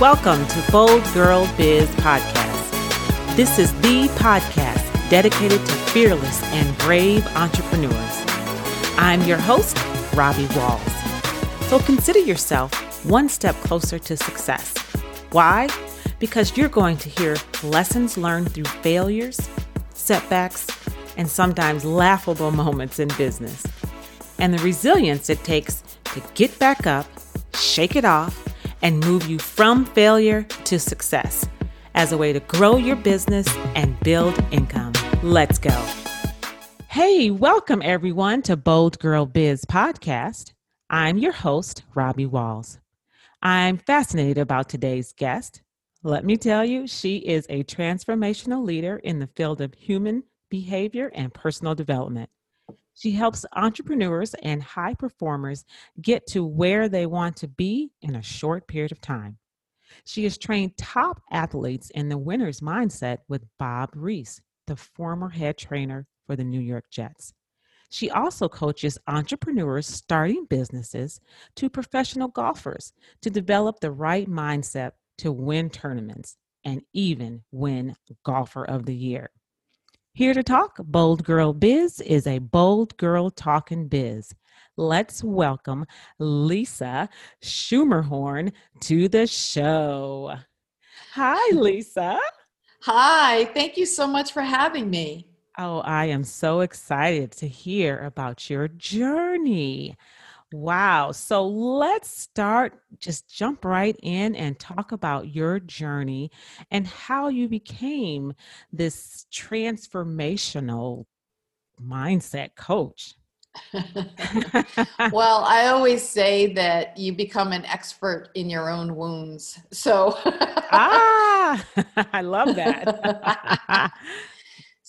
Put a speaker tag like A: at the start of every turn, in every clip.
A: Welcome to Bold Girl Biz Podcast. This is the podcast dedicated to fearless and brave entrepreneurs. I'm your host, Robbie Walls. So consider yourself one step closer to success. Why? Because you're going to hear lessons learned through failures, setbacks, and sometimes laughable moments in business, and the resilience it takes to get back up, shake it off, and move you from failure to success as a way to grow your business and build income. Let's go. Hey, welcome everyone to Bold Girl Biz Podcast. I'm your host, Robbie Walls. I'm fascinated about today's guest. Let me tell you, she is a transformational leader in the field of human behavior and personal development. She helps entrepreneurs and high performers get to where they want to be in a short period of time. She has trained top athletes in the winner's mindset with Bob Reese, the former head trainer for the New York Jets. She also coaches entrepreneurs starting businesses to professional golfers to develop the right mindset to win tournaments and even win Golfer of the Year. Here to talk Bold Girl Biz is a bold girl talking biz. Let's welcome Lisa Schermerhorn to the show. Hi, Lisa.
B: Hi, thank you so much for having me.
A: Oh, I am so excited to hear about your journey. Wow. So let's start, just jump right in and talk about your journey and how you became this transformational mindset coach.
B: well, I always say that you become an expert in your own wounds. So,
A: ah, I love that.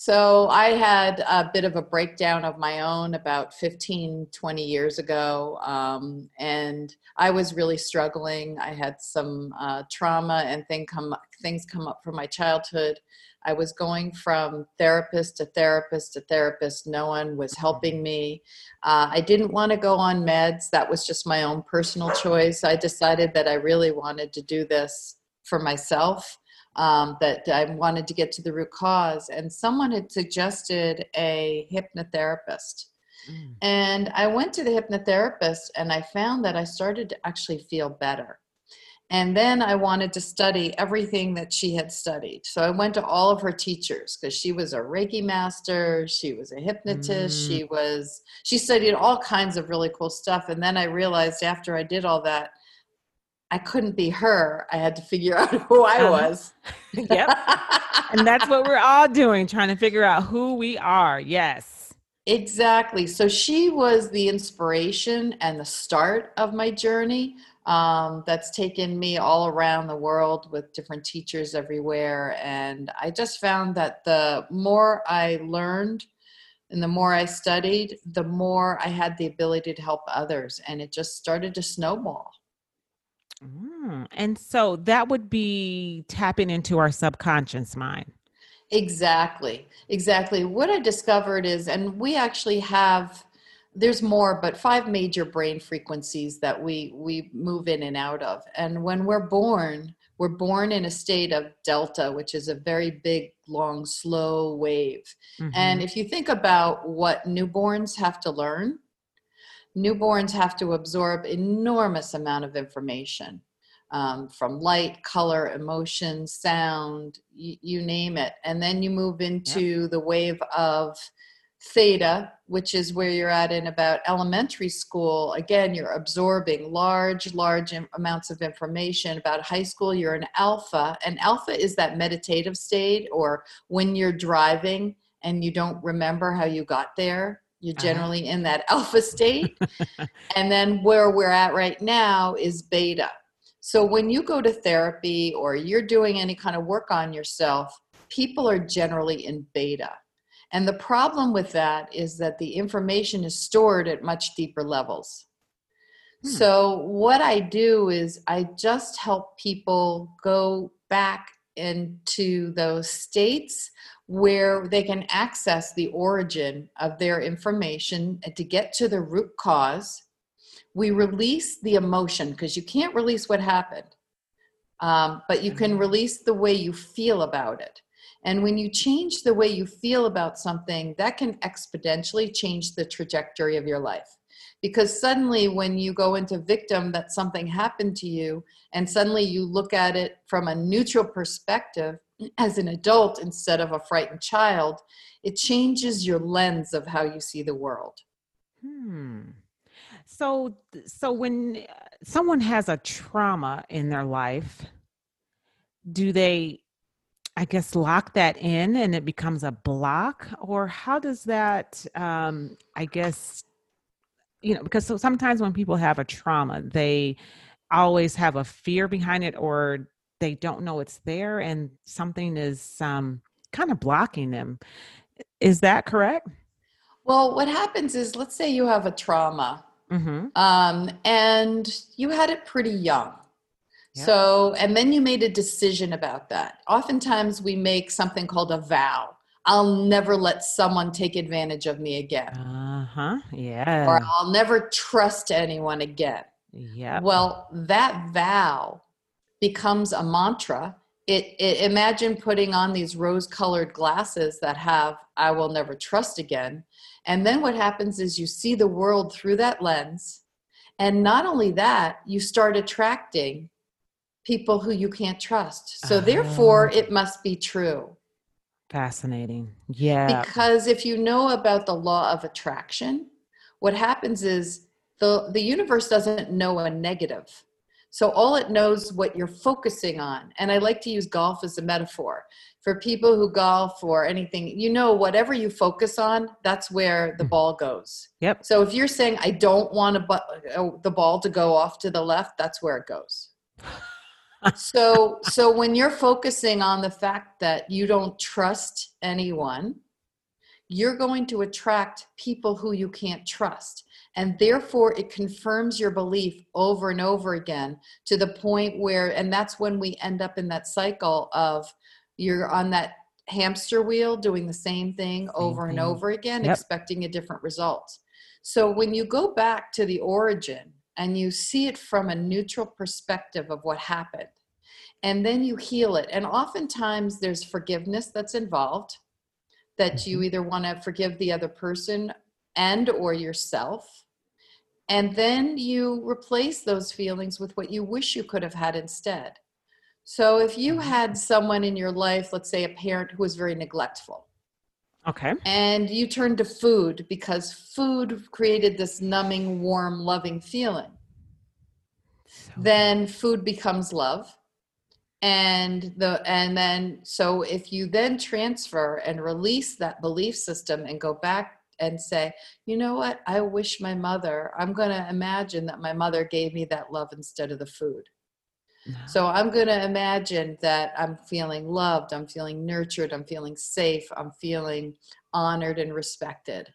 B: So I had a bit of a breakdown of my own about 15, 20 years ago. Um, and I was really struggling. I had some uh, trauma and thing come, things come up from my childhood. I was going from therapist to therapist to therapist. No one was helping me. Uh, I didn't want to go on meds. That was just my own personal choice. I decided that I really wanted to do this for myself um, that I wanted to get to the root cause. And someone had suggested a hypnotherapist. Mm. And I went to the hypnotherapist and I found that I started to actually feel better. And then I wanted to study everything that she had studied. So I went to all of her teachers because she was a Reiki master, she was a hypnotist, mm. she was she studied all kinds of really cool stuff. And then I realized after I did all that, I couldn't be her. I had to figure out who I uh-huh. was.
A: yep. and that's what we're all doing, trying to figure out who we are. Yes.
B: Exactly. So she was the inspiration and the start of my journey. Um, that's taken me all around the world with different teachers everywhere. And I just found that the more I learned and the more I studied, the more I had the ability to help others. And it just started to snowball.
A: Mm, and so that would be tapping into our subconscious mind.
B: Exactly. Exactly. What I discovered is, and we actually have, there's more, but five major brain frequencies that we we move in and out of. And when we're born, we're born in a state of delta, which is a very big, long, slow wave. Mm-hmm. And if you think about what newborns have to learn, newborns have to absorb enormous amount of information um, from light color emotion sound y- you name it. And then you move into the wave of theta which is where you're at in about elementary school. Again you're absorbing large large amounts of information. About high school you're an alpha and alpha is that meditative state or when you're driving and you don't remember how you got there you're uh-huh. generally uh-huh. in that alpha state. and then where we're at right now is beta. So when you go to therapy or you're doing any kind of work on yourself, people are generally in beta. And the problem with that is that the information is stored at much deeper levels. Hmm. So, what I do is I just help people go back into those states where they can access the origin of their information to get to the root cause. We release the emotion because you can't release what happened. um, but you can
A: Mhm.
B: release the way you feel about it. And when you change the way you feel about something, that can exponentially change the trajectory of your life. Because suddenly, when you go into victim that something happened to you, and suddenly you look at it from a neutral perspective as an adult instead of a frightened child, it changes your lens of how you see the world.
A: Hmm. So, so when uh, someone has a trauma in their life, do they, I guess, lock that in and it becomes a block, or how does that, um, I guess, you know, because so sometimes when people have a trauma, they always have a fear behind it, or they don't know it's there, and something is um, kind of blocking them. Is that correct?
B: Well, what happens is, let's say you have a trauma
A: Mm-hmm.
B: um, and you had it pretty young.
A: Yep.
B: So, and then you made a decision about that. Oftentimes, we make something called a vow. I'll never let someone take advantage of me again,
A: Uh huh. Yeah.
B: Or I'll never trust anyone again.
A: Yeah.
B: Well, that vow becomes a mantra. It, it imagine putting on these rose-colored glasses that have "I will never trust again," and then what happens is you see the world through that lens, and not only that, you start attracting people who you can't trust. So therefore,
A: Ah.
B: it must be true.
A: Fascinating. Yeah.
B: Because if you know about the law of attraction, what happens is the, the universe doesn't know a negative. So all it knows what you're focusing on. And I like to use golf as a metaphor. For people who golf or anything, you know, whatever you focus on, that's where the
A: Mm.
B: ball goes.
A: Yep.
B: So if you're saying, I don't want a bu- uh, the ball to go off to the left, that's where it goes. so so when you're focusing on the fact that you don't trust anyone you're going to attract people who you can't trust and therefore it confirms your belief over and over again to the point where and that's when we end up in that cycle of you're on that hamster wheel doing the same thing over and over again
A: Yep.
B: expecting a different result so when you go back to the origin and you see it from a neutral perspective of what happened and then you heal it and oftentimes there's forgiveness that's involved that you
A: Mhm.
B: either want to forgive the other person and or yourself and then you replace those feelings with what you wish you could have had instead so if you
A: Mhm.
B: had someone in your life let's say a parent who was very neglectful
A: Okay.
B: and you turned to food because food created this numbing warm loving feeling
A: So
B: then food becomes love and the and then so if you then transfer and release that belief system and go back and say you know what? I wish my mother i'm going to imagine that my mother gave me that love instead of the food. So i'm going to imagine that i'm feeling loved i'm feeling nurtured i'm feeling safe i'm feeling honored and respected.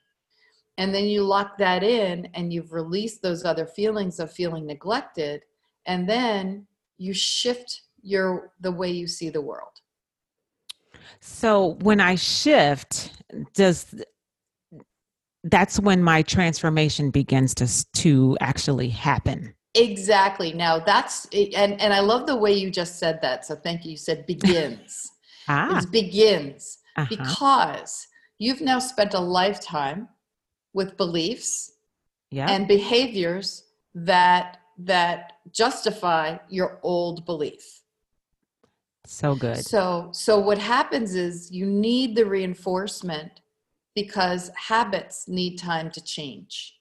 B: And then you lock that in and you've released those other feelings of feeling neglected and then you shift your the way you see the world.
A: So when I shift, does that's when my transformation begins to to actually happen.
B: exactly now that's and and i love the way you just said that so thank you you said begins
A: Ah.
B: it begins
A: uh-huh.
B: because you've now spent a lifetime with beliefs
A: Yeah.
B: and behaviors that that justify your old belief
A: so good.
B: So, so what happens is you need the reinforcement because habits need time to change.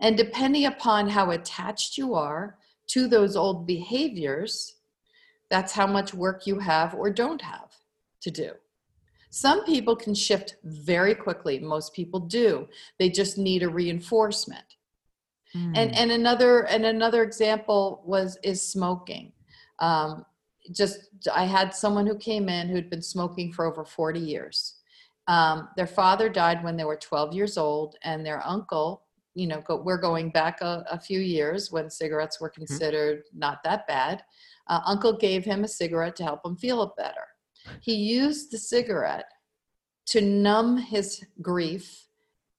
B: And depending upon how attached you are to those old behaviors, that's how much work you have or don't have to do. Some people can shift very quickly. Most people do. They just need a reinforcement and
A: Mm.
B: and another and another example was is smoking um, just i had someone who came in who'd been smoking for over 40 years um, their father died when they were 12 years old and their uncle you know go, we're going back a, a few years when cigarettes were considered not that bad uh, uncle gave him a cigarette to help him feel better he used the cigarette to numb his grief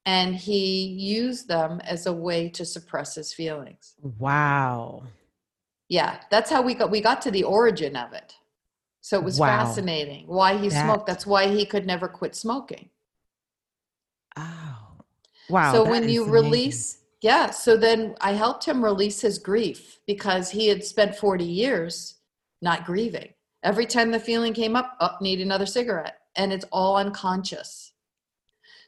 B: and he used them as a way to suppress his feelings.
A: Wow.
B: Yeah, that's how we got we got to the origin of it. So it was
A: Wow.
B: fascinating why he
A: That-
B: smoked. That's why he could never quit smoking.
A: Oh. Wow.
B: so when you
A: amazing.
B: release, yeah, so then I helped him release his grief because he had spent 40 years not grieving. Every time the feeling came up, up, need another cigarette. And it's all unconscious.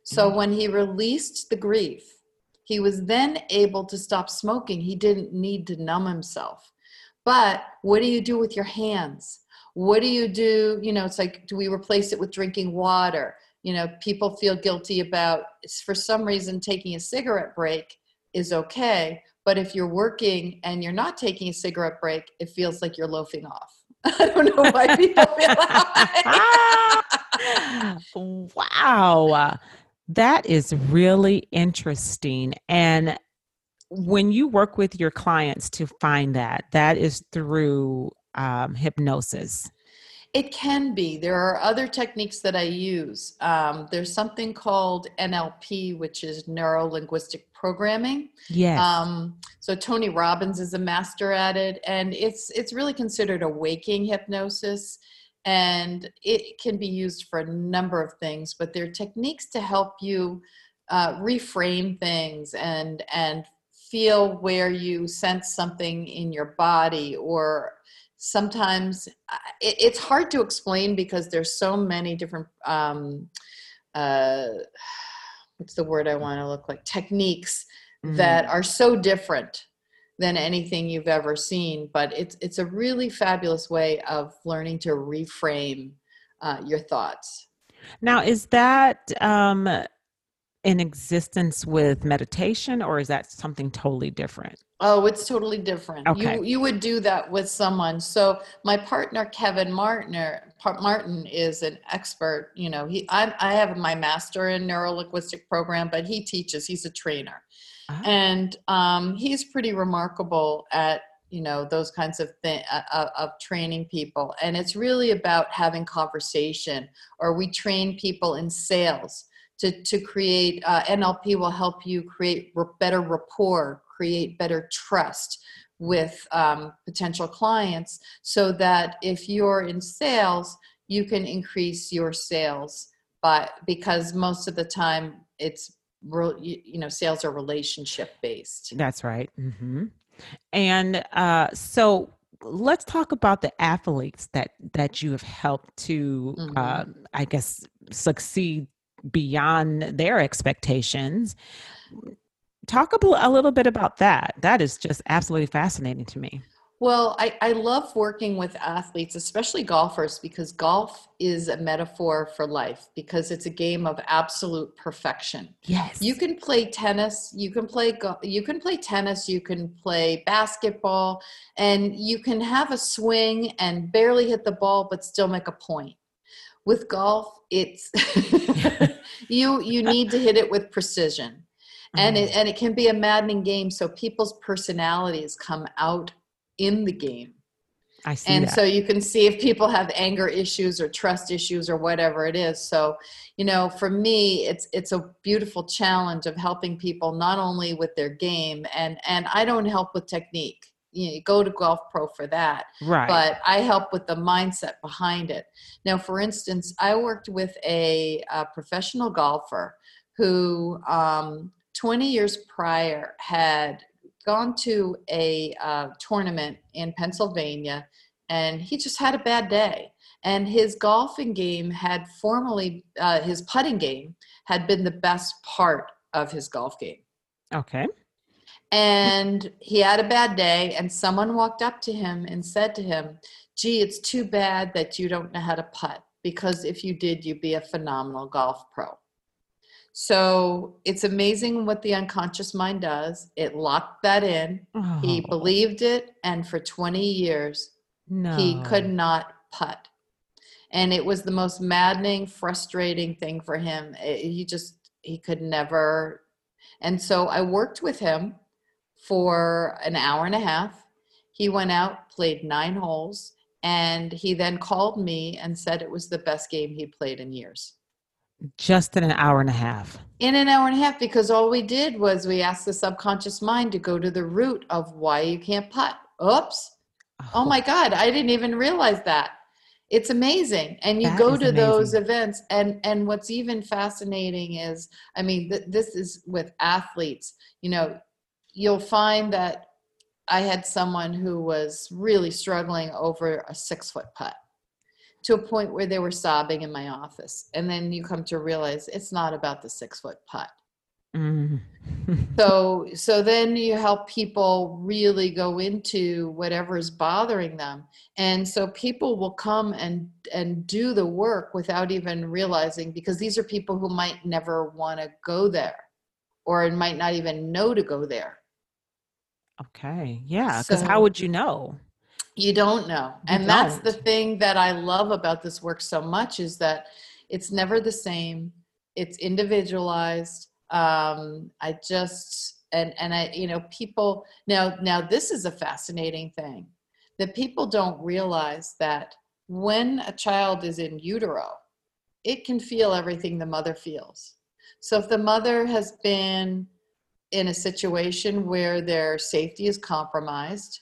B: So
A: Mm.
B: when he released the grief, he was then able to stop smoking. He didn't need to numb himself. But what do you do with your hands? What do you do? You know, it's like, do we replace it with drinking water? You know, people feel guilty about, for some reason, taking a cigarette break is okay. But if you're working and you're not taking a cigarette break, it feels like you're loafing off. I don't know why people feel that way.
A: wow. That is really interesting. And when you work with your clients to find that, that is through um, hypnosis.
B: It can be. There are other techniques that I use. Um, there's something called NLP, which is neuro linguistic programming.
A: Yes.
B: Um, so Tony Robbins is a master at it, and it's it's really considered a waking hypnosis, and it can be used for a number of things. But there are techniques to help you uh, reframe things and and feel where you sense something in your body or sometimes it, it's hard to explain because there's so many different um, uh, what's the word i want to look like techniques
A: Mhm.
B: that are so different than anything you've ever seen but it's it's a really fabulous way of learning to reframe uh, your thoughts
A: now, is that um, in existence with meditation or is that something totally different?
B: Oh, it's totally different.
A: Okay.
B: You you would do that with someone. So my partner Kevin Martiner Martin is an expert. You know, he I I have my master in neurolinguistic program, but he teaches. He's a trainer,
A: Ah.
B: and um, he's pretty remarkable at you know those kinds of thing uh, of training people. And it's really about having conversation. Or we train people in sales to to create. Uh, NLP will help you create better rapport create better trust with um, potential clients so that if you're in sales you can increase your sales but because most of the time it's you, know sales are relationship based
A: That's right. hmm And uh, so let's talk about the athletes that that you have helped to,
B: Mhm.
A: uh, I guess, succeed beyond their expectations. Talk a, a little bit about that. That is just absolutely fascinating to me.
B: Well, I, I love working with athletes, especially golfers, because golf is a metaphor for life because it's a game of absolute perfection.
A: Yes.
B: You can play tennis, you can play go- you can play tennis, you can play basketball, and you can have a swing and barely hit the ball but still make a point. With golf, it's you you need to hit it with precision. And
A: Mhm.
B: it and it can be a maddening game so people's personalities come out in the game.
A: I see
B: And
A: that.
B: so you can see if people have anger issues or trust issues or whatever it is. So, you know, for me, it's it's a beautiful challenge of helping people not only with their game and and I don't help with technique. You, know, go to Golf Pro for that,
A: right.
B: but I help with the mindset behind it. Now, for instance, I worked with a, a professional golfer who um, 20 years prior had gone to a uh, tournament in Pennsylvania and he just had a bad day. And his golfing game had formerly, uh, his putting game had been the best part of his golf game.
A: okay.
B: And he had a bad day, and someone walked up to him and said to him, Gee, it's too bad that you don't know how to putt, because if you did, you'd be a phenomenal golf pro. So it's amazing what the unconscious mind does. It locked that in. He
A: Oh,
B: believed it, and for 20 years,
A: no.
B: he could not putt. And it was the most maddening, frustrating thing for him. It- he just, he could never. And so I worked with him for an hour and a half. He went out, played nine holes, and he then called me and said it was the best game he played in years.
A: just in an hour and a half.
B: In an hour and a half, because all we did was we asked the subconscious mind to go to the root of why you can't putt. Oops, oh, oh my god i didn't even realize that it's amazing and you
A: That
B: go to those events and and what's even fascinating is i mean th- this is with athletes you know you'll find that i had someone who was really struggling over a six foot putt to a point where they were sobbing in my office. And then you come to realize it's not about the six foot putt.
A: Mm.
B: so so then you help people really go into whatever is bothering them. And so people will come and and do the work without even realizing because these are people who might never want to go there or might not even know to go there
A: okay. Yeah. Because how would you know?
B: you don't know
A: You
B: and that's the thing that i love about this work so much is that it's never the same it's individualized um i just and and i you know people now now this is a fascinating thing that people don't realize that when a child is in utero it can feel everything the mother feels so if the mother has been in a situation where their safety is compromised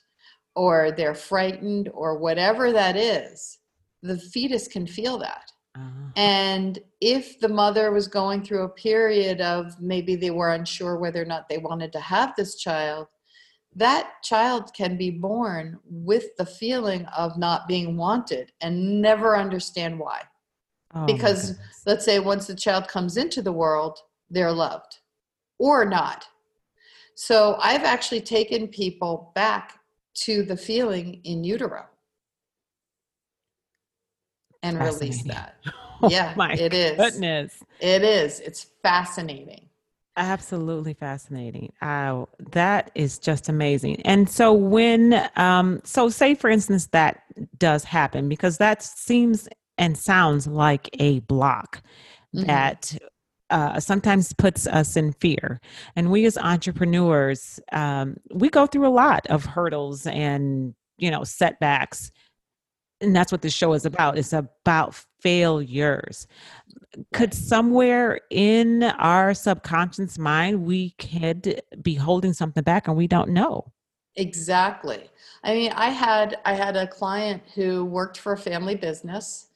B: or they're frightened or whatever that is, the fetus can feel that.
A: Uh,
B: And if the mother was going through a period of maybe they were unsure whether or not they wanted to have this child, that child can be born with the feeling of not being wanted and never understand why.
A: oh
B: Because let's say once the child comes into the world, they're loved or not. So I've actually taken people back to the feeling in utero and release that.
A: Oh
B: yeah,
A: my
B: it is.
A: Goodness.
B: It is. It's fascinating.
A: Absolutely fascinating. Uh, that is just amazing. And so when, um, so say for instance that does happen because that seems and sounds like a block
B: Mhm.
A: that uh, sometimes puts us in fear. And we as entrepreneurs, um, we go through a lot of hurdles and you know setbacks. And that's what this show is about. It's about failures could somewhere in our subconscious mind we could be holding something back and we don't know
B: Exactly. I mean, I had I had a client who worked for a family business.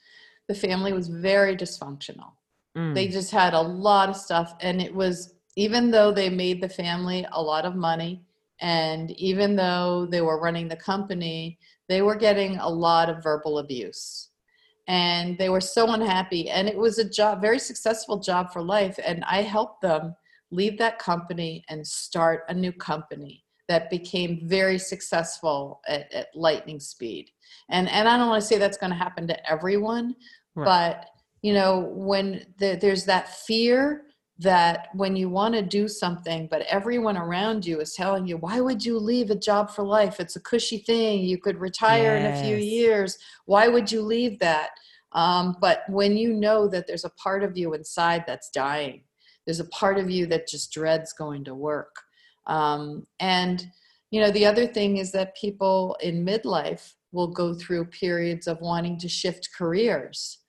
B: The family was very dysfunctional.
A: Mm,
B: They just had a lot of stuff and it was even though they made the family a lot of money and even though they were running the company, they were getting a lot of verbal abuse. And they were so unhappy and it was a job very successful job for life and I helped them leave that company and start a new company that became very successful at, at lightning speed. And and I don't want to say that's going to happen to everyone,
A: Right.
B: but you know when the, there's that fear that when you want to do something but everyone around you is telling you why would you leave a job for life? It's a cushy thing. You could retire in a few years. Why would you leave that? Um, but when you know that there's a part of you inside that's dying there's a part of you that just dreads going to work. Um, and you know the other thing is that people in midlife will go through periods of wanting to shift careers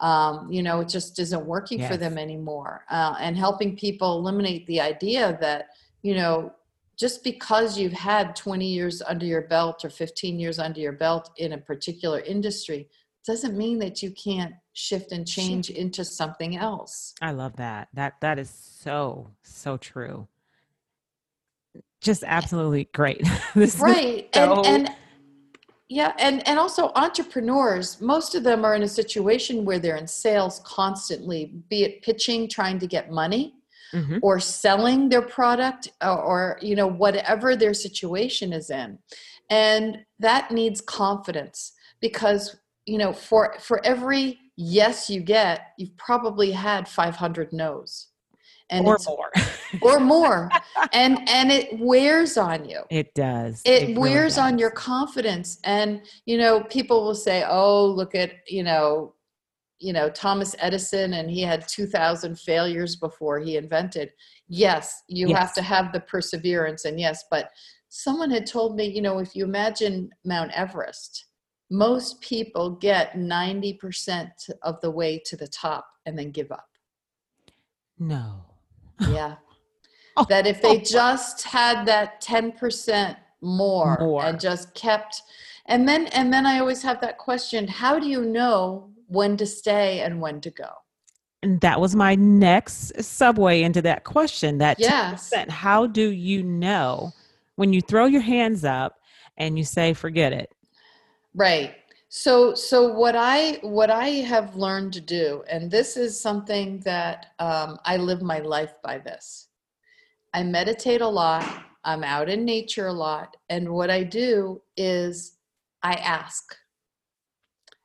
B: um, you know it just isn't working for them anymore. Uh, and helping people eliminate the idea that you know just because you've had 20 years under your belt or 15 years under your belt in a particular industry doesn't mean that you can't shift and change into something else.
A: I love that. That that is so so true. Just absolutely great. This is
B: right.
A: so-
B: and and yeah and and also entrepreneurs most of them are in a situation where they're in sales constantly be it pitching trying to get money
A: Mhm.
B: or selling their product or, or you know whatever their situation is in and that needs confidence because you know for for every yes you get you've probably had 500 no's and
A: or more.
B: or more. And and it wears on you.
A: It does.
B: It,
A: really
B: wears on
A: does.
B: your confidence. And you know people will say oh look at you know you know thomas edison and he had 2000 failures before he invented. Yes you have to have the perseverance and yes but someone had told me you know if you imagine mount everest most people get 90% of the way to the top and then give up.
A: No
B: yeah.
A: Oh,
B: that if they just had that 10% more,
A: More.
B: and just kept and then and then i always have that question how do you know when to stay and when to go?
A: And that was my next subway into that question that
B: yes.
A: 10%, how do you know when you throw your hands up and you say forget it
B: right so so what i what i have learned to do and this is something that um, i live my life by this. I meditate a lot i'm out in nature a lot and what i do is i ask.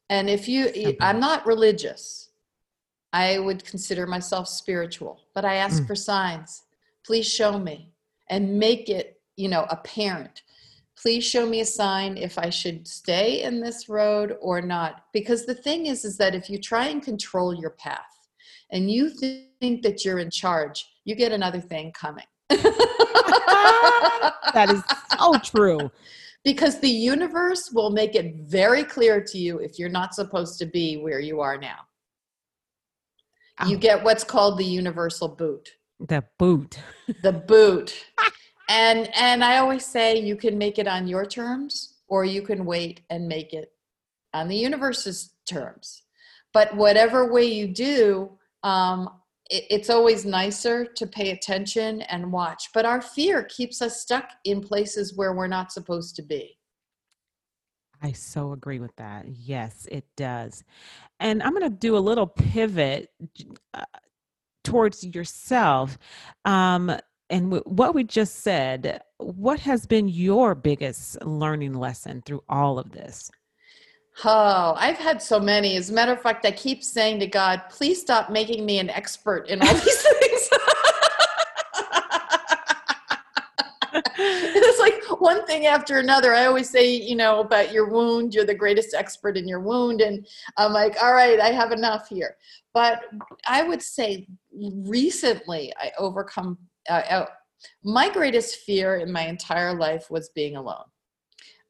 B: And if you
A: Okay.
B: i'm not religious. I would consider myself spiritual but i ask
A: Mm.
B: for signs. Please show me and make it you know apparent please show me a sign if i should stay in this road or not. Because the thing is is that if you try and control your path and you think that you're in charge you get another thing coming.
A: That is so true.
B: Because the universe will make it very clear to you if you're not supposed to be where you are now. You get what's called the universal boot.
A: The boot.
B: The boot and and i always say you can make it on your terms or you can wait and make it on the universe's terms but whatever way you do um, it, it's always nicer to pay attention and watch but our fear keeps us stuck in places where we're not supposed to be
A: I so agree with that. Yes, it does. And I'm going to do a little pivot uh, towards yourself. Um, and what we just said, what has been your biggest learning lesson through all of this?
B: Oh, I've had so many. As a matter of fact, I keep saying to God, please stop making me an expert in all these things. it's like one thing after another. I always say, you know, about your wound, you're the greatest expert in your wound. And I'm like, all right, I have enough here. But I would say recently I overcome, uh, uh, my greatest fear in my entire life was being alone.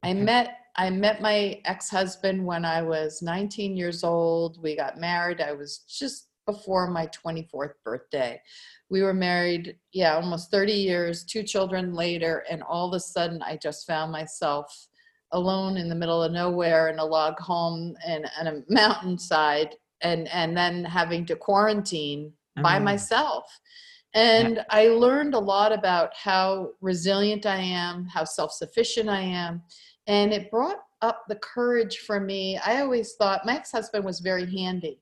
B: I met I met my ex-husband when I was 19 years old. We got married. I was just before my 24th birthday. We were married, yeah, almost 30 years, two children later, and all of a sudden I just found myself alone in the middle of nowhere in a log home and on a mountainside and and then having to quarantine by
A: Mm.
B: myself. And I learned a lot about how resilient I am, how self sufficient I am. And it brought up the courage for me. I always thought my ex husband was very handy.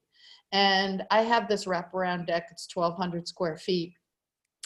B: And I have this wraparound deck, it's 1,200 square feet,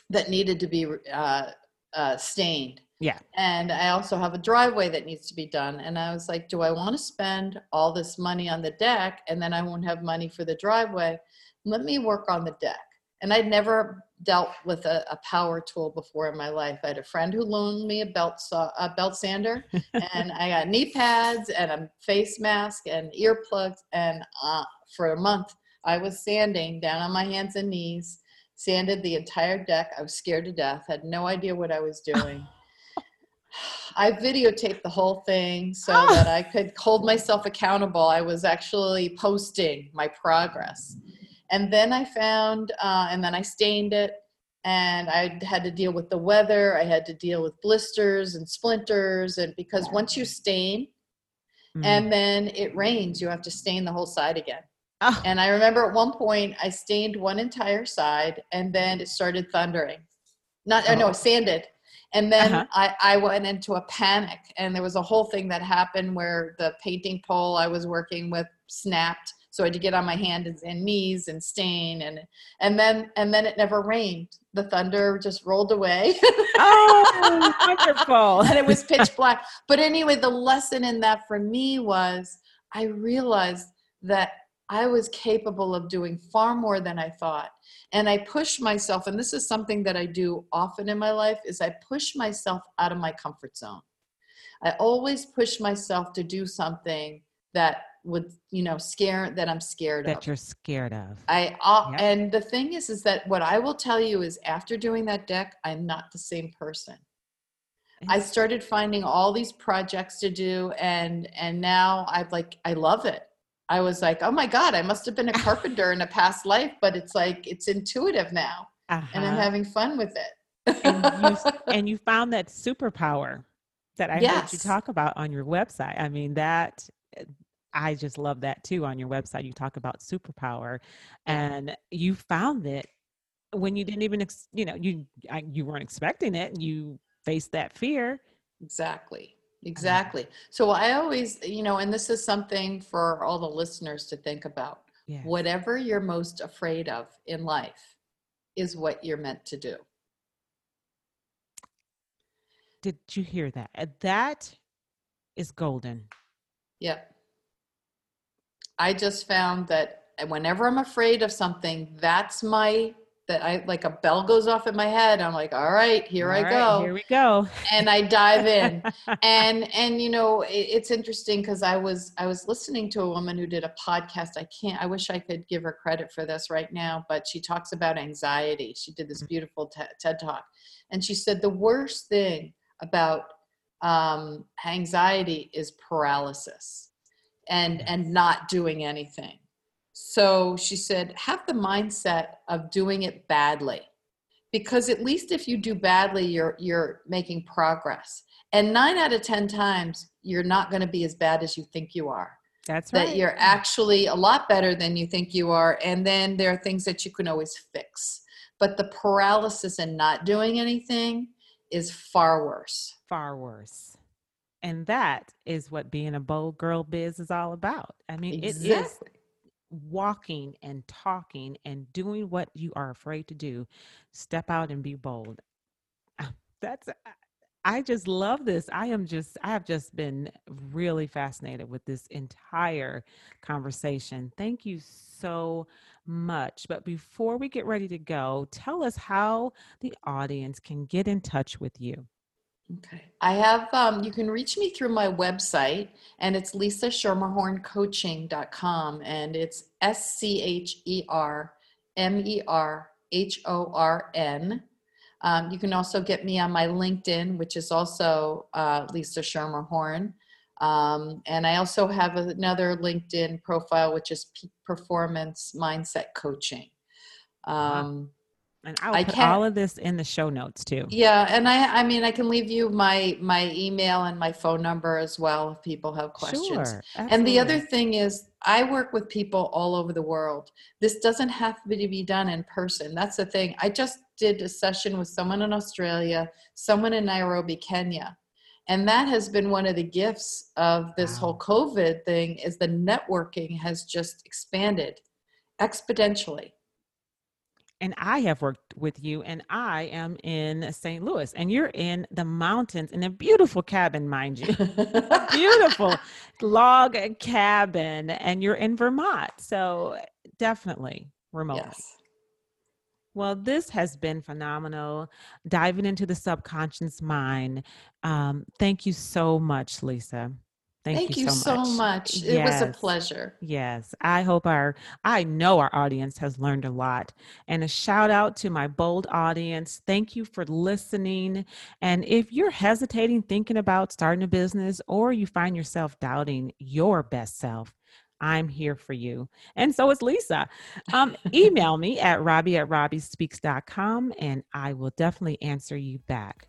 B: that needed to be uh, uh, stained.
A: Yeah.
B: And I also have a driveway that needs to be done. And I was like, do I want to spend all this money on the deck and then I won't have money for the driveway? Let me work on the deck. And I'd never dealt with a, a power tool before in my life. I had a friend who loaned me a belt saw, a belt sander, and I got knee pads and a face mask and earplugs. And uh, for a month, I was sanding down on my hands and knees, sanded the entire deck. I was scared to death, had no idea what I was doing. I videotaped the whole thing so
A: Oh.
B: that I could hold myself accountable. I was actually posting my progress. And then I found, uh, and then I stained it, and I had to deal with the weather. I had to deal with blisters and splinters. And because once you stain
A: Mm.
B: and then it rains, you have to stain the whole side again.
A: Oh,
B: And I remember at one point I stained one entire side and then it started thundering. Not, oh. no,
A: Oh.
B: sanded. And then
A: Uh-huh.
B: I, I went into a panic and there was a whole thing that happened where the painting pole I was working with snapped. So I had to get on my hands and knees and stain and and then and then it never rained. The thunder just rolled away.
A: oh wonderful.
B: and it was pitch black. But anyway, the lesson in that for me was I realized that I was capable of doing far more than I thought. And I pushed myself, and this is something that I do often in my life, is I push myself out of my comfort zone. I always push myself to do something that would, you know, scare that I'm scared of.
A: that you're scared of.
B: I uh,
A: Yep.
B: and the thing is, is that what I will tell you is after doing that deck, I'm not the same person. I started finding all these projects to do, and and now I've like I love it. I was like, oh my god, I must have been a carpenter in a past life, but it's like it's intuitive now, and I'm
A: Uh-huh.
B: having fun with it.
A: and you and you found that superpower that I yes. heard you talk about on your website. I mean, that I just love that too on your website. You talk about superpower and you found it when you didn't even, ex- you know, you, you weren't expecting it and you faced that fear.
B: Exactly. Exactly. So I always, you know, and this is something for all the listeners to think about. Yes. Whatever you're most afraid of in life is what you're meant to do.
A: Did you hear that? That is golden.
B: Yep. I just found that whenever I'm afraid of something, that's my that I like a bell goes off in my head. I'm like, all right, here all I right, go.
A: Here we go.
B: And I dive in. and and you know, it, it's interesting because I was I was listening to a woman who did a podcast. I can't I wish I could give her credit for this right now, but she talks about anxiety. She did this mm. beautiful TED talk. And she said the worst thing about um, anxiety is paralysis and and not doing anything. So she said have the mindset of doing it badly because at least if you do badly you're you're making progress. And 9 out of 10 times you're not going to be as bad as you think you are.
A: That's
B: right. that you're actually a lot better than you think you are and then there are things that you can always fix. But the paralysis and not doing anything is far worse.
A: Far worse and that is what being a bold girl biz is all about. I mean, exactly. it is walking and talking and doing what you are afraid to do. Step out and be bold. Ah, that's I just love this. I am just I have just been really fascinated with this entire conversation. Thank you so much. But before we get ready to go, tell us how the audience can get in touch with you.
B: Okay. I have, um, you can reach me through my website, and it's lisaschermerhorncoaching.com, and it's S C H E R M E R H O R N. Um, you can also get me on my LinkedIn, which is also uh, Lisa Schermerhorn. Um, and I also have another LinkedIn profile, which is Peak Performance Mindset Coaching. Um,
A: and I'll put all of this in the show notes too.
B: Yeah, and I I mean I can leave you my my email and my phone number as well if people have questions. Sure, and the other thing is I work with people all over the world. This doesn't have to be done in person. That's the thing. I just did a session with someone in Australia, someone in Nairobi, Kenya. And that has been one of the gifts of this wow. whole COVID thing is the networking has just expanded exponentially
A: and I have worked with you, and I am in St. Louis, and you're in the mountains in a beautiful cabin, mind you, beautiful log cabin, and you're in Vermont. So definitely remote. Yes. Well, this has been phenomenal. Diving into the subconscious mind. Um, thank you so much, Lisa.
B: Thank, Thank you, so much. So much. It yes. was a pleasure.
A: Yes. I hope our, I know our audience has learned a lot. And a shout out to my bold audience. Thank you for listening. And if you're hesitating, thinking about starting a business, or you find yourself doubting your best self, I'm here for you. And so is Lisa. Um, email me at robbie at robbiespeaks.com and I will definitely answer you back.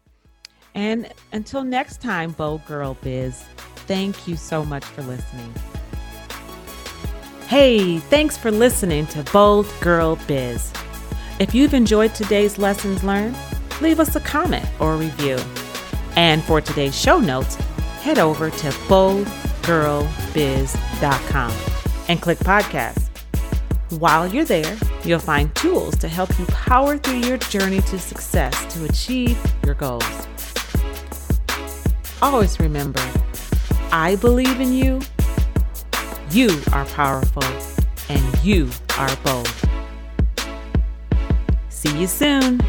A: And until next time, Bold Girl Biz, thank you so much for listening. Hey, thanks for listening to Bold Girl Biz. If you've enjoyed today's lessons learned, leave us a comment or review. And for today's show notes, head over to boldgirlbiz.com and click podcast. While you're there, you'll find tools to help you power through your journey to success to achieve your goals. Always remember I believe in you. You are powerful and you are bold. See you soon.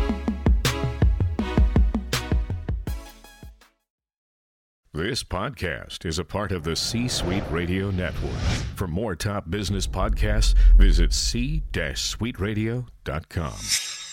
C: This podcast is a part of the C Suite Radio Network. For more top business podcasts, visit c-suiteradio.com.